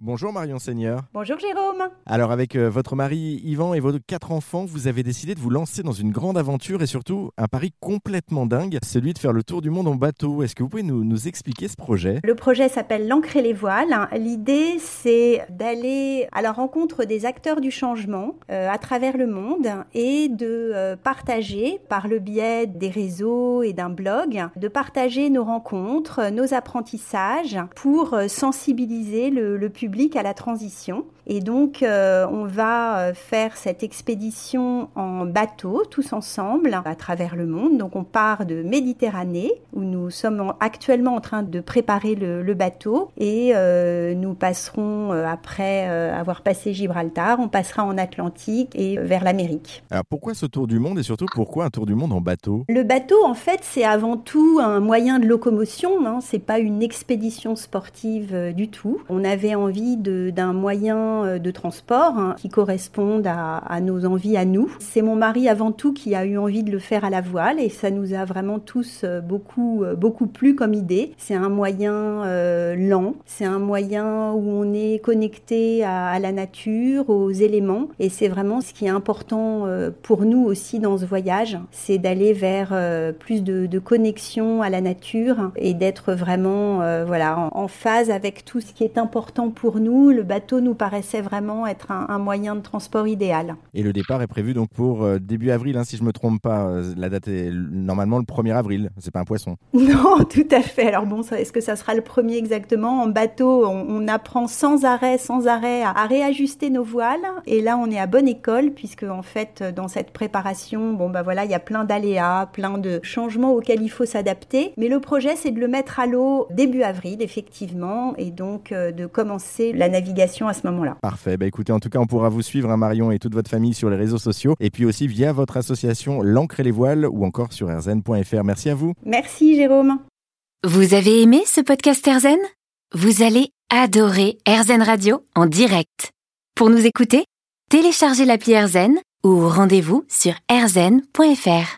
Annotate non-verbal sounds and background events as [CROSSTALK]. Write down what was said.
Bonjour Marion Seigneur. Bonjour Jérôme. Alors avec euh, votre mari Yvan et vos quatre enfants, vous avez décidé de vous lancer dans une grande aventure et surtout un pari complètement dingue, celui de faire le tour du monde en bateau. Est-ce que vous pouvez nous, nous expliquer ce projet? Le projet s'appelle L'ancrer les voiles. L'idée c'est d'aller à la rencontre des acteurs du changement euh, à travers le monde et de euh, partager par le biais des réseaux et d'un blog, de partager nos rencontres, nos apprentissages pour sensibiliser le, le public à la transition. Et donc, euh, on va euh, faire cette expédition en bateau, tous ensemble, à travers le monde. Donc, on part de Méditerranée, où nous sommes actuellement en train de préparer le, bateau. Et euh, nous passerons, après avoir passé Gibraltar, on passera en Atlantique et vers l'Amérique. Alors, pourquoi ce tour du monde et surtout pourquoi un tour du monde en bateau? Le bateau, en fait, c'est avant tout un moyen de locomotion. Hein. C'est pas une expédition sportive du tout. On avait envie d'un moyen euh, de transport hein, qui corresponde à, nos envies à nous. C'est mon mari avant tout qui a eu envie de le faire à la voile et ça nous a vraiment tous euh, beaucoup euh, beaucoup plu comme idée. C'est un moyen lent, c'est un moyen où on est connecté à, la nature, aux éléments et c'est vraiment ce qui est important pour nous aussi dans ce voyage, c'est d'aller vers plus de, connexion à la nature et d'être vraiment voilà en, en phase avec tout ce qui est important pour nous, le bateau nous paraissait vraiment être un, moyen de transport idéal. Et le départ est prévu donc pour euh, début avril, hein, si je me trompe pas. Euh, la date est normalement le 1er avril. C'est pas un poisson. [LAUGHS] Non, tout à fait. Alors bon, est-ce que ça sera le premier exactement? En bateau, on, apprend sans arrêt, sans arrêt à, réajuster nos voiles. Et là, on est à bonne école puisque en fait, dans cette préparation, bon bah voilà, il y a plein d'aléas, plein de changements auxquels il faut s'adapter. Mais le projet, c'est de le mettre à l'eau début avril, effectivement, et donc euh, de commencer la navigation à ce moment-là. Parfait. Bah, écoutez, en tout cas, on pourra vous suivre, hein, Marion, et toute votre famille sur les réseaux sociaux, et puis aussi via votre association L'encre et les voiles, ou encore sur erzen.fr. Merci à vous. Merci, Jérôme. Vous avez aimé ce podcast Erzen Vous allez adorer Erzen Radio en direct. Pour nous écouter, téléchargez l'appli Erzen ou rendez-vous sur erzen.fr.